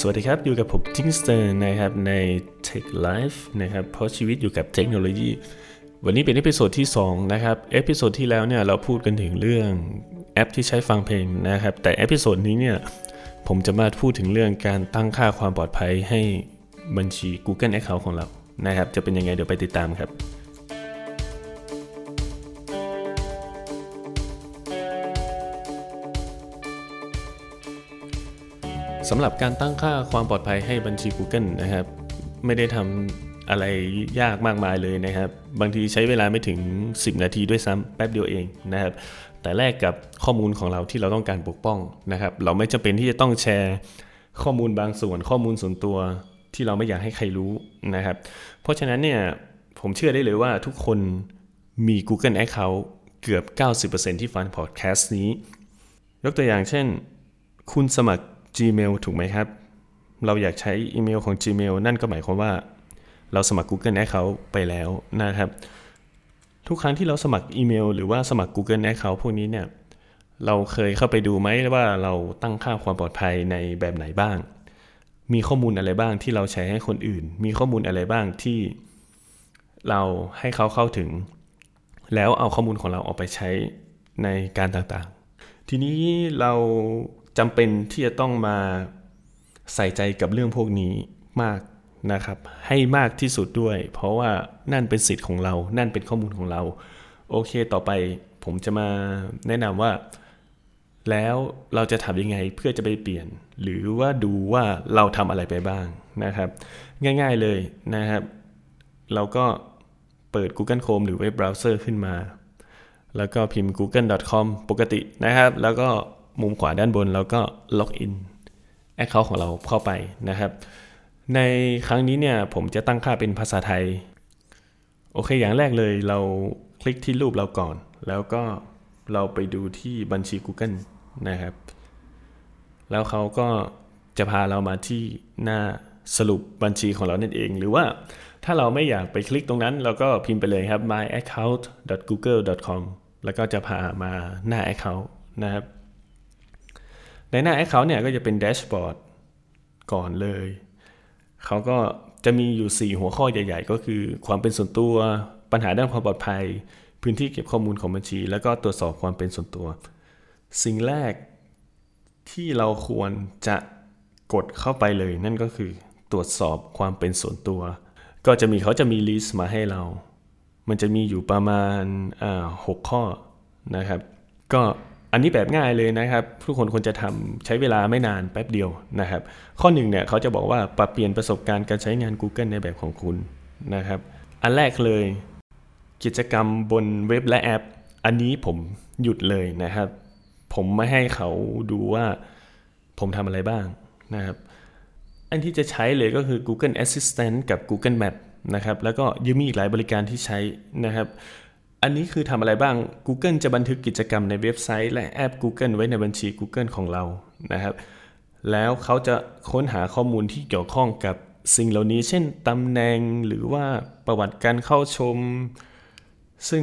สวัสดีครับ อยู่กับผมจิงสเตอร์นะครับใน Tech Life นะครับเพราะชีวิตอยู่กับเทคโนโลยี วันนี้เป็น episode ที่ 2 นะครับ episode ที่แล้วเนี่ยเราพูดกันถึงเรื่องแอปที่ใช้ฟังเพลงนะครับ แต่ episode นี้เนี่ยผมจะมาพูดถึงเรื่องการตั้งค่าความปลอดภัยให้บัญชี Google Account ของเรานะครับ จะเป็นยังไงเดี๋ยวไปติดตามครับ สำหรับการตั้งค่าความปลอดภัยให้บัญชี Google นะครับ ไม่ได้ทำอะไรยากมากมายเลยนะครับ บางทีใช้เวลาไม่ถึง 10 นาทีด้วยซ้ำแป๊บเดียวเองนะครับ แต่แลกกับข้อมูลของเราที่เราต้องการปกป้องนะครับ เราไม่จำเป็นที่จะต้องแชร์ข้อมูลบางส่วนข้อมูลส่วนตัวที่เราไม่อยากให้ใครรู้นะครับ เพราะฉะนั้นเนี่ยผมเชื่อได้เลยว่าทุกคนมี Google Account เกือบ 90%ที่ฟังพอดแคสต์นี้ ยกตัวอย่างเช่น คุณสมัคร Gmail ถูกไหมครับ เราอยากใช้อีเมลของ Gmail นั่นก็หมายความว่า เราสมัคร Google Account ไปแล้วนะครับ ทุกครั้งที่เราสมัครอีเมล หรือว่าสมัคร Google Account พวกนี้เนี่ยเราเคยเข้าไปดูไหมว่าเราตั้งค่าความปลอดภัยในแบบไหนบ้าง มีข้อมูลอะไรบ้างที่เราแชร์ให้คนอื่น มีข้อมูลอะไรบ้างที่เราให้เขาเข้าถึง แล้วเอาข้อมูลของเราออกไปใช้ในการต่างๆ ทีนี้เรา จำเป็นที่จะต้องมาใส่ใจกับเรื่องพวกนี้มากนะครับ ให้มากที่สุดด้วย เพราะว่านั่นเป็นสิทธิ์ของเรา นั่นเป็นข้อมูลของเรา โอเคต่อไปผมจะมาแนะนำว่า แล้วเราจะทำยังไงเพื่อจะไปเปลี่ยน หรือว่าดูว่าเราทำอะไรไปบ้างนะครับ ง่ายๆเลยนะครับ เราก็เปิด Google Chrome หรือเว็บเบราว์เซอร์ขึ้นมา แล้วก็พิมพ์ google.com ปกตินะครับ แล้วก็ มุมขวาด้านบนเราก็ login account ของเราเข้าไปนะครับ ในครั้งนี้เนี่ยผมจะตั้งค่าเป็นภาษาไทย โอเคอย่างแรกเลยเราคลิกที่รูปเราก่อน แล้วก็เราไปดูที่บัญชี Google นะครับ แล้วเขาก็จะพาเรามาที่หน้าสรุปบัญชีของเรานั่นเอง หรือว่าถ้าเราไม่อยากไปคลิกตรงนั้น เราก็พิมพ์ไปเลยครับ myaccount.google.com แล้วก็จะพามาหน้า Account นะครับ ในหน้า Account เนี่ยก็จะเป็นแดชบอร์ดก่อนเลย เขาก็จะมีอยู่ 4 หัวข้อใหญ่ ๆ ก็คือความเป็นส่วนตัว ปัญหาด้านความปลอดภัย พื้นที่เก็บข้อมูลของบัญชี แล้วก็ตรวจสอบความเป็นส่วนตัว สิ่งแรกที่เราควรจะกดเข้าไปเลย นั่นก็คือตรวจสอบความเป็นส่วนตัว ก็จะมีเขาจะมีลิสต์มาให้เรา มันจะมีอยู่ประมาณหกข้อนะครับ ก็ อันนี้แบบง่ายเลยนะครับ ทุกคนควรจะทำใช้เวลาไม่นานแป๊บเดียวนะครับ ข้อหนึ่งเนี่ยเขาจะบอกว่าปรับเปลี่ยนประสบการณ์การใช้งาน Google ในแบบของคุณนะครับ อันแรกเลย กิจกรรมบนเว็บและแอป อันนี้ผมหยุดเลยนะครับ ผมไม่ให้เขาดูว่าผมทำอะไรบ้างนะครับ อันที่จะใช้เลยก็คือ Google Assistant กับ Google Map นะครับ แล้วก็ยังมีอีกหลายบริการที่ใช้นะครับ อันนี้คือทำอะไรบ้าง Google จะบันทึกกิจกรรมในเว็บไซต์ และแอป Google ไว้ในบัญชี Google ของเรานะครับ แล้วเขาจะค้นหาข้อมูลที่เกี่ยวข้องกับสิ่งเหล่านี้ เช่นตำแหน่งหรือว่าประวัติการเข้าชม ซึ่ง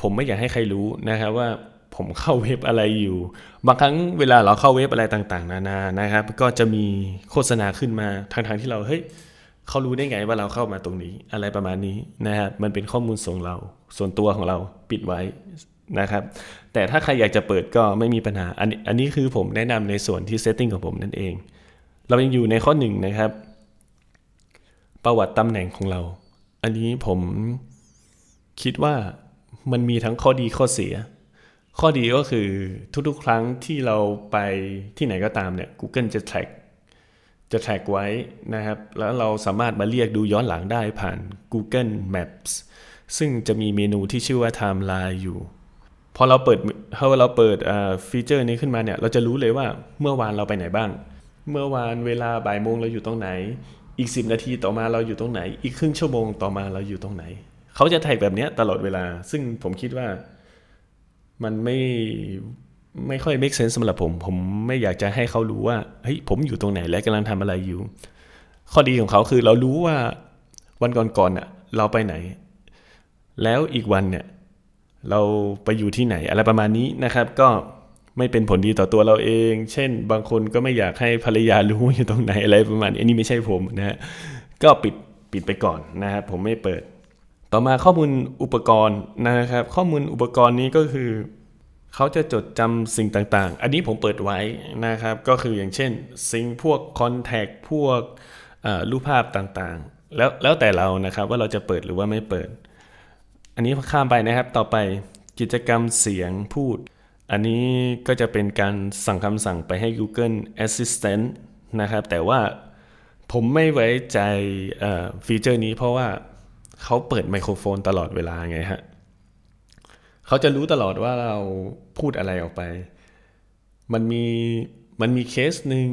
ผมไม่อยากให้ใครรู้นะครับว่าผมเข้าเว็บอะไรอยู่ บางครั้งเวลาเราเข้าเว็บอะไรต่างๆ นานานะครับ ก็จะมีโฆษณาขึ้นมาทางๆที่เราเฮ้ย เขารู้ได้ไงว่าเราเข้ามาตรงนี้ อะไรประมาณนี้นะครับมันเป็นข้อมูลส่งเรา ส่วนตัวของเราปิดไว้นะครับ แต่ถ้าใครอยากจะเปิดก็ไม่มีปัญหา อันอันนี้คือผมแนะนำในส่วนที่เซตติ้งของผมนั่นเอง เรายังอยู่ในข้อหนึ่งนะครับ ประวัติตำแหน่งของเรา อันนี้ผมคิดว่ามันมีทั้งข้อดีข้อเสีย ข้อดีก็คือทุกๆ ครั้งที่เราไปที่ไหนก็ตามเนี่ย Google จะ track จะแท็กไว้นะครับ แล้วเราสามารถมาเรียกดูย้อนหลังได้ผ่าน Google Maps ซึ่งจะมีเมนูที่ชื่อว่า Timeline อยู่พอเราเปิดพอเราเปิดฟีเจอร์นี้ขึ้นมาเนี่ย เราจะรู้เลยว่าเมื่อวานเราไปไหนบ้าง เมื่อวานเวลาบ่ายโมงเราอยู่ตรงไหน อีก 10 นาทีต่อมาเราอยู่ตรงไหน อีกครึ่งชั่วโมงต่อมาเราอยู่ตรงไหน เขาจะแท็กแบบนี้ตลอดเวลา ซึ่งผมคิดว่ามันไม่ ไม่ค่อย make sense สำหรับผม ผมไม่อยากจะให้เขารู้ว่าเฮ้ยผมอยู่ตรงไหนและกำลังทำอะไรอยู่ ข้อดีของเขาคือเรารู้ว่าวันก่อนๆน่ะเราไปไหน แล้วอีกวันเนี่ยเราไปอยู่ที่ไหนอะไรประมาณนี้นะครับ ก็ไม่เป็นผลดีต่อตัวเราเอง เช่น บางคนก็ไม่อยากให้ภรรยารู้อยู่ตรงไหนอะไรประมาณนี้อันนี้ไม่ใช่ผมนะฮะก็ปิดปิดไปก่อนนะครับผมไม่เปิด ต่อมาข้อมูลอุปกรณ์นะครับ ข้อมูลอุปกรณ์นี้ก็คือ เขาจะจดจำสิ่งต่างๆ อันนี้ผมเปิดไว้นะครับ ก็คืออย่างเช่น สิ่งพวกคอนแทคพวกรูปภาพต่างๆ แล้วแล้วแต่เรานะครับว่าเราจะเปิดหรือว่าไม่เปิด อันนี้ข้ามไปนะครับต่อไปกิจกรรมเสียงพูด อันนี้ก็จะเป็นการสั่งคำสั่งไปให้ Google Assistant นะครับ แต่ว่าผมไม่ไว้ใจฟีเจอร์นี้เพราะว่าเขาเปิดไมโครโฟนตลอดเวลาไงฮะ เขาจะรู้ตลอดว่าเราพูดอะไรออกไป มันมีมันมีเคสหนึ่ง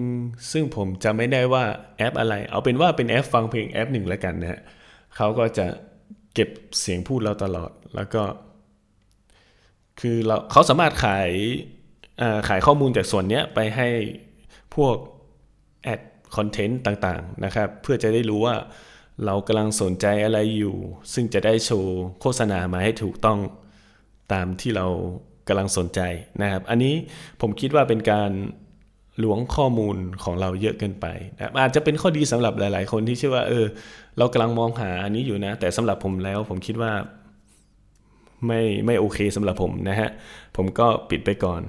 ซึ่งผมจะไม่ได้ว่าแอปอะไร เอาเป็นว่าเป็นแอปฟังเพลงแอปหนึ่งแล้วกันนะฮะเขาก็จะเก็บเสียงพูดเราตลอดแล้วก็ คือเราเขาสามารถขายขายข้อมูลจากส่วนนี้ไปให้พวกแอดคอนเทนต์ต่างๆนะครับ เพื่อจะได้รู้ว่าเรากำลังสนใจอะไรอยู่ ซึ่งจะได้โชว์โฆษณามาให้ถูกต้อง ตามที่เรากำลังสนใจนะครับ อันนี้ผมคิดว่าเป็นการหลวงข้อมูลของเราเยอะเกินไปนะอาจจะเป็นข้อดีสำหรับหลาย ๆ คนที่เชื่อว่า เออ เรากำลังมองหาอันนี้อยู่นะ แต่สำหรับผมแล้วผมคิดว่าไม่ไม่โอเคสำหรับผมนะฮะ ผมก็ปิดไปก่อน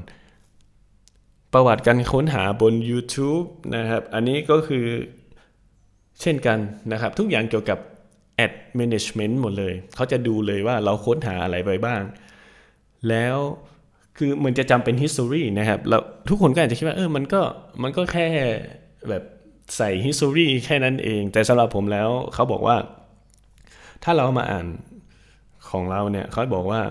ประวัติการค้นหาบน YouTube นะครับ อันนี้ก็คือเช่นกันนะครับ ทุกอย่างเกี่ยวกับ ad management หมดเลย เขาจะดูเลยว่าเราค้นหาอะไรไปบ้าง แล้วคือมันจะจำเป็น history นะครับ แล้วทุกคนก็อาจจะคิดว่าเออมันก็มันก็แค่แบบใส่ history แค่นั้นเอง แต่สำหรับผมแล้วเขาบอกว่า ถ้าเรามาอ่านของเราเนี่ยเขาบอกว่า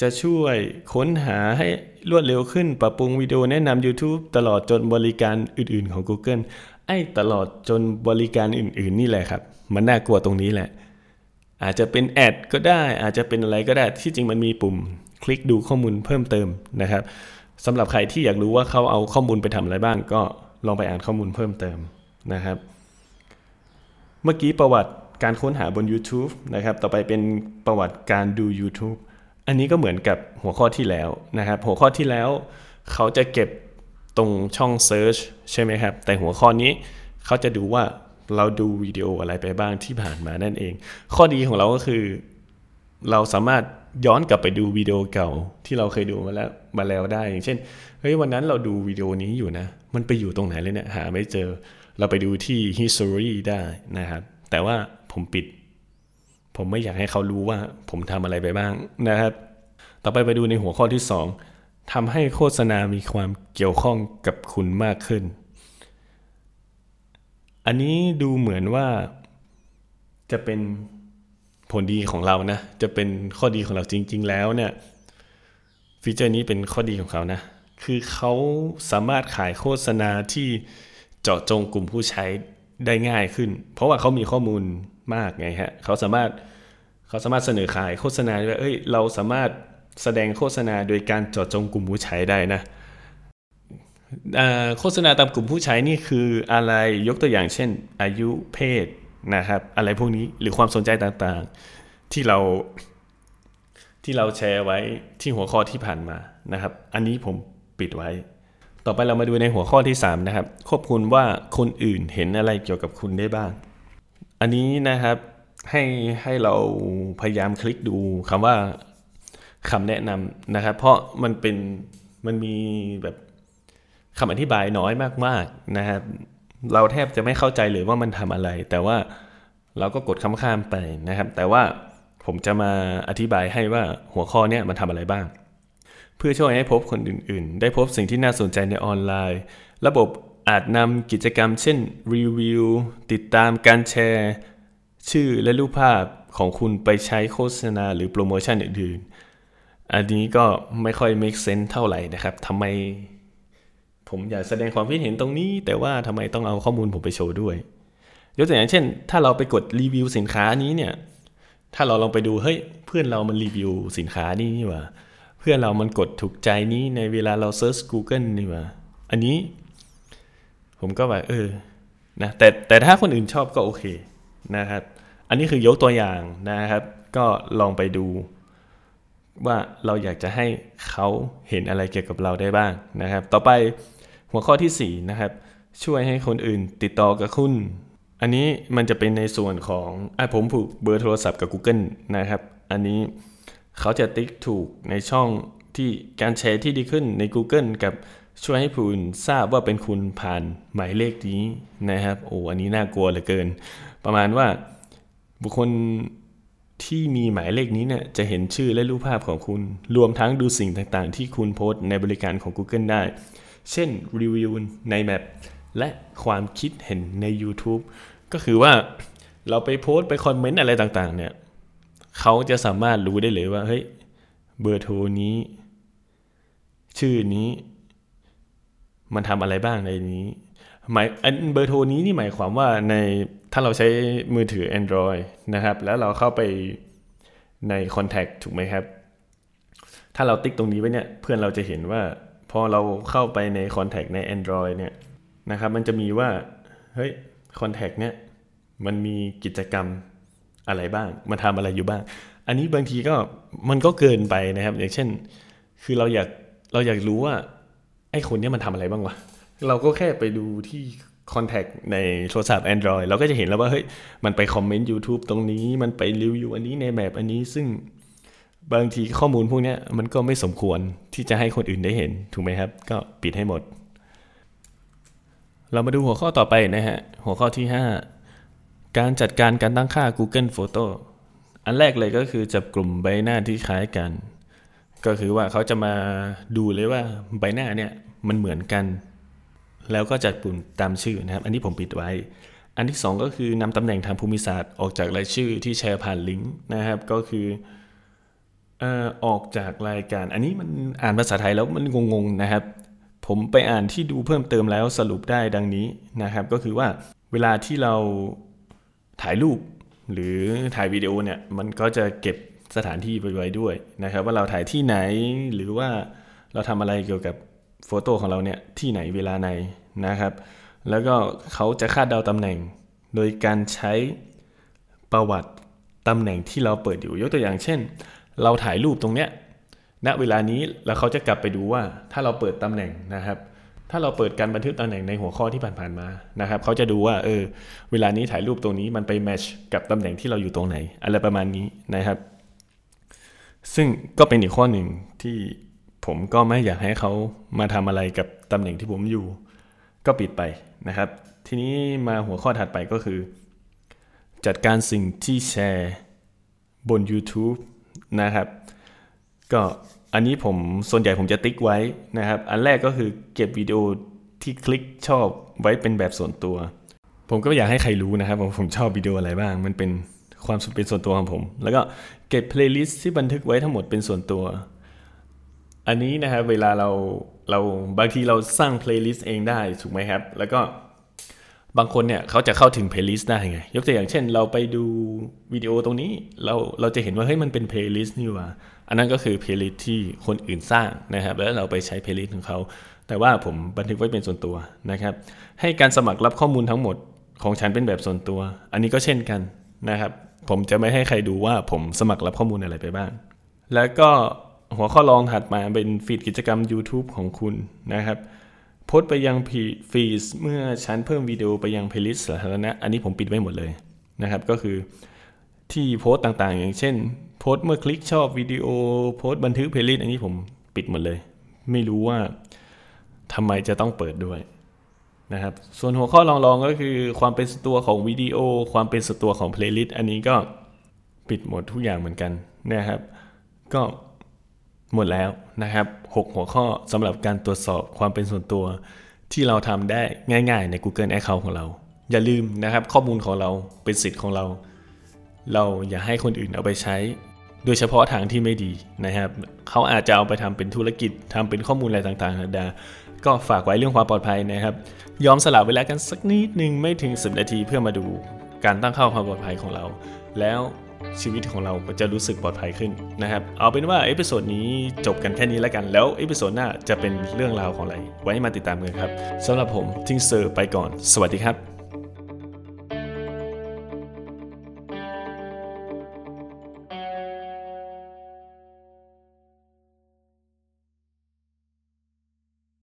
จะช่วยค้นหาให้รวดเร็วขึ้น ปรับปรุงวิดีโอแนะนำ YouTube ตลอดจนบริการอื่น ๆของ Google ไอ้ตลอดจนบริการอื่น ๆ นี่แหละครับ มันน่ากลัวตรงนี้แหละ อาจจะเป็นแอดก็ได้ อาจจะเป็นอะไรก็ได้ ที่จริงมันมีปุ่มคลิกดูข้อมูลเพิ่มเติมนะครับสำหรับใครที่อยากรู้ว่าเขาเอาข้อมูลไปทำอะไรบ้าง ก็ลองไปอ่านข้อมูลเพิ่มเติมนะครับ เมื่อกี้ประวัติการค้นหาบน YouTube นะครับ ต่อไปเป็นประวัติการดู YouTube อันนี้ก็เหมือนกับหัวข้อที่แล้วนะครับ หัวข้อที่แล้ว เขาจะเก็บตรงช่อง Search ใช่ไหมครับ แต่หัวข้อนี้เขาจะดูว่า เราดูวิดีโออะไรไปบ้างที่ผ่านมานั่นเอง ข้อดีของเราก็คือ เราสามารถย้อนกลับไปดูวิดีโอเก่าที่เราเคยดูมาแล้วมาแล้วได้ อย่างเช่นเฮ้ยวันนั้นเราดูวิดีโอนี้อยู่นะ มันไปอยู่ตรงไหนเลยเนี่ยหาไม่เจอ เราไปดูที่ history ได้นะครับ แต่ว่าผมปิด ผมไม่อยากให้เขารู้ว่าผมทำอะไรไปบ้างนะครับ ต่อไปไปดูในหัวข้อที่ 2ทำให้โฆษณามีความเกี่ยวข้องกับคุณมากขึ้น อันนี้ดูเหมือนว่าจะเป็นผลดีของเรานะ จะเป็นข้อดีของเราจริง ๆ แล้วเนี่ยฟีเจอร์นี้เป็นข้อดีของเขานะ คือเขาสามารถขายโฆษณาที่เจาะจงกลุ่มผู้ใช้ได้ง่ายขึ้น เพราะว่าเขามีข้อมูลมากไงฮะเขาสามารถเขาสามารถเสนอขายโฆษณาว่าเอ้ยเราสามารถแสดงโฆษณาโดยการเจาะจงกลุ่มผู้ใช้ได้นะ โฆษณาตามกลุ่มผู้ใช้นี่คืออะไรยกตัวอย่างเช่น อายุเพศนะครับ อะไรพวกนี้หรือความสนใจต่างๆ ที่เราที่เราแชร์ไว้ที่หัวข้อที่ผ่านมานะครับ อันนี้ผมปิดไว้ ต่อไปเรามาดูในหัวข้อที่ 3 นะครับ ควบคุมว่าคนอื่นเห็นอะไรเกี่ยวกับคุณได้บ้าง อันนี้นะครับให้ให้เราพยายามคลิกดูคำว่าคำแนะนำนะครับ เพราะมันเป็นมันมีแบบ คำอธิบายน้อยมากๆนะครับเราแทบจะไม่เข้าใจเลยว่ามันทำอะไร แต่ว่าเราก็กดข้ามๆไปนะครับ แต่ว่าผมจะมาอธิบายให้ว่าหัวข้อนี้มันทำอะไรบ้าง เพื่อช่วยให้พบคนอื่น ๆ ได้พบสิ่งที่น่าสนใจในออนไลน์ ระบบอาจนำกิจกรรม เช่นรีวิวติดตามการแชร์ ชื่อและรูปภาพของคุณไปใช้โฆษณาหรือโปรโมชั่นอื่น ๆ อันนี้ก็ไม่ค่อย make sense เท่าไหร่นะครับทำไม ผมอยากแสดงความคิดเห็นตรงนี้ แต่ว่าทำไมต้องเอาข้อมูลผมไปโชว์ด้วยยกตัวอย่างเช่น ถ้าเราไปกดรีวิวสินค้านี้เนี่ย ถ้าเราลองไปดูเฮ้ยเพื่อนเรามันรีวิวสินค้านี้นี่ว่า เพื่อนเรามันกดถูกใจนี้ในเวลาเราเซิร์ช Google นี่ว่า อันนี้ ผมก็แบบเออนะแต่แต่ถ้าคนอื่นชอบก็โอเคนะครับ อันนี้คือยกตัวอย่างนะครับ ก็ลองไปดูว่าเราอยากจะให้เขาเห็นอะไรเกี่ยวกับเราได้บ้างนะครับ ต่อไป หัวข้อที่ 4 นะครับ ช่วยให้คนอื่นติดต่อกับคุณ อันนี้มันจะเป็นในส่วนของอผมผูกเบอร์โทรศัพท์กับ Google นะครับ อันนี้เขาจะติ๊กถูกในช่องที่การแชร์ที่ดีขึ้นใน Google กับช่วยให้ผู้อื่นทราบว่าเป็นคุณผ่านหมายเลขนี้นะครับ โอ้อันนี้น่ากลัวเหลือเกิน ประมาณว่าบุคคลที่มีหมายเลขนี้เนี่ยจะเห็นชื่อและรูปภาพของคุณ รวมทั้งดูสิ่งต่างๆ ที่คุณโพสต์ในบริการของ Google ได้ เช่นรีวิวในแมปและความคิดเห็นใน YouTube ก็คือว่าเราไปโพสต์ไปคอมเมนต์อะไรต่างๆ เนี่ยเขาจะสามารถรู้ได้เลยว่าเฮ้ยเบอร์โทรนี้ ชื่อนี้ มันทำอะไรบ้างในนี้หมายอันเบอร์โทรนี้นี่หมายความว่าในถ้าเราใช้มือถือ Android นะครับ แล้วเราเข้าไปใน Contact ถูกไหมครับ ถ้าเราติ๊กตรงนี้ไว้เนี่ย เพื่อนเราจะเห็นว่า พอเราเข้าไปใน Contact ใน Android เนี่ยนะครับมันจะมีว่า เฮ้ย Contact เนี่ยมันมีกิจกรรมอะไรบ้าง มันทำอะไรอยู่บ้าง อันนี้บางทีก็มันก็เกินไปนะครับ อย่างเช่น คือเราอยากเราอยากรู้ว่า ไอ้คนนี้มันทำอะไรบ้างวะ เราก็แค่ไปดูที่ Contact ในโทรศัพท์ Android เราก็จะเห็นแล้วว่าเฮ้ยมันไปคอมเมนต์ YouTube ตรงนี้ มันไปรีวิวอันนี้ในแมปอันนี้ซึ่ง บางทีข้อมูลพวกนี้มันก็ไม่สมควรที่จะให้คนอื่นได้เห็นถูกไหมครับ ก็ปิดให้หมด เรามาดูหัวข้อต่อไปนะฮะ หัวข้อที่ 5 การจัดการการตั้งค่า Google Photo อันแรกเลยก็คือจับกลุ่มใบหน้าที่คล้ายกัน ก็คือว่าเขาจะมาดูเลยว่าใบหน้าเนี่ยมันเหมือนกัน แล้วก็จัดปุ่มตามชื่อนะครับ อันนี้ผมปิดไว้ อันที่ 2 ก็คือนำตำแหน่งทางภูมิศาสตร์ออกจากรายชื่อที่แชร์ผ่านลิงก์นะครับก็คือ ออออกจากรายการ อันนี้มันอ่านภาษาไทยแล้วมันงงๆนะครับ ผมไปอ่านที่ดูเพิ่มเติมแล้วสรุปได้ดังนี้นะครับ ก็คือว่าเวลาที่เราถ่ายรูปหรือถ่ายวิดีโอเนี่ยมันก็จะเก็บสถานที่ไปไว้ด้วยนะครับ ว่าเราถ่ายที่ไหนหรือว่าเราทำอะไรเกี่ยวกับโฟโต้ของเราเนี่ยที่ไหนเวลาไหนนะครับ แล้วก็เขาจะคาดเดาตำแหน่ง โดยการใช้ประวัติตำแหน่งที่เราเปิดอยู่ยกตัวอย่างเช่น เราถ่ายรูปตรงเนี้ยณเวลานี้แล้วเขาจะกลับไปดูว่าถ้าเราเปิดตำแหน่งนะครับ ถ้าเราเปิดการบันทึกตำแหน่งในหัวข้อที่ผ่านๆมานะครับเขาจะดูว่าเออเวลานี้ถ่ายรูปตรงนี้มันไปแมชกับตำแหน่งที่เราอยู่ตรงไหน อะไรประมาณนี้นะครับ ซึ่งก็เป็นอีกข้อหนึ่งที่ผมก็ไม่อยากให้เขามาทำอะไรกับตำแหน่งที่ผมอยู่ ก็ปิดไปนะครับ ทีนี้มาหัวข้อถัดไปก็คือ จัดการสิ่งที่แชร์บน YouTube นะครับ ก็อันนี้ผมส่วนใหญ่ผมจะติ๊กไว้นะครับ อันแรกก็คือเก็บวิดีโอที่คลิกชอบไว้เป็นแบบส่วนตัว ผมไม่อยากให้ใครรู้นะครับว่าผมชอบวิดีโออะไรบ้าง มันเป็นความเป็นส่วนตัวของผม แล้วก็เก็บ playlist ที่บันทึกไว้ทั้งหมดเป็นส่วนตัว อันนี้นะครับเวลาเราเราบางทีเราสร้าง playlist เองได้ถูกไหมครับ แล้วก็ บางคนเนี่ยเขาจะเข้าถึง playlist ได้ไง ยกตัวอย่างเช่น เราไปดูวิดีโอตรงนี้ เราเราจะเห็นว่าเฮ้ยมันเป็น playlist นี่หว่า อันนั้นก็คือ playlist ที่คนอื่นสร้างนะครับ แล้วเราไปใช้ playlist ของเขา แต่ว่าผมบันทึกไว้เป็นส่วนตัวนะครับ ให้การสมัครรับข้อมูลทั้งหมดของฉันเป็นแบบส่วนตัว อันนี้ก็เช่นกันนะครับ ผมจะไม่ให้ใครดูว่าผมสมัครรับข้อมูลอะไรไปบ้าง แล้วก็หัวข้อรองถัดมาเป็น feed กิจกรรม YouTube ของคุณนะครับ โพสต์ไปยัง feed เมื่อฉันเพิ่มวิดีโอไปยัง playlist สาธารณะอันนี้ผมปิดไว้หมดเลยนะครับ ก็คือที่โพสต์ต่างๆ อย่างเช่น โพสต์เมื่อคลิกชอบวิดีโอโพสต์บันทึก playlist อันนี้ผมปิดหมดเลย ไม่รู้ว่าทำไมจะต้องเปิดด้วยนะครับ ส่วนหัวข้อรองๆก็คือความเป็นส่วนตัวของวิดีโอ ความเป็นส่วนตัวของ playlist อันนี้ก็ปิดหมดทุกอย่างเหมือนกันนะครับ ก็ หมดแล้วนะครับ 6 หัวข้อสำหรับการตรวจสอบความเป็นส่วนตัว ที่เราทำได้ง่าย ๆ ใน Google Account ของเรา อย่าลืมนะครับ ข้อมูลของเราเป็นสิทธิ์ของเรา เราอย่าให้คนอื่นเอาไปใช้ โดยเฉพาะทางที่ไม่ดีนะครับ เขาอาจจะเอาไปทำเป็นธุรกิจทำเป็นข้อมูลอะไรต่างๆนานาก็ฝากไว้เรื่องความปลอดภัยนะครับ ยอมสละเวลากันสักนิดหนึ่งไม่ถึง 10 นาทีเพื่อมาดูการตั้งค่าความปลอดภัยของเรา แล้ว ชีวิตของเราจะรู้สึกปลอดภัยขึ้นนะครับ เอาเป็นว่า episode นี้จบกันแค่นี้แล้วกัน แล้ว episode หน้าจะเป็นเรื่องราวของอะไร ไว้มาติดตามกันครับสำหรับผมจิงสเตอร์ไปก่อน สวัสดีครับ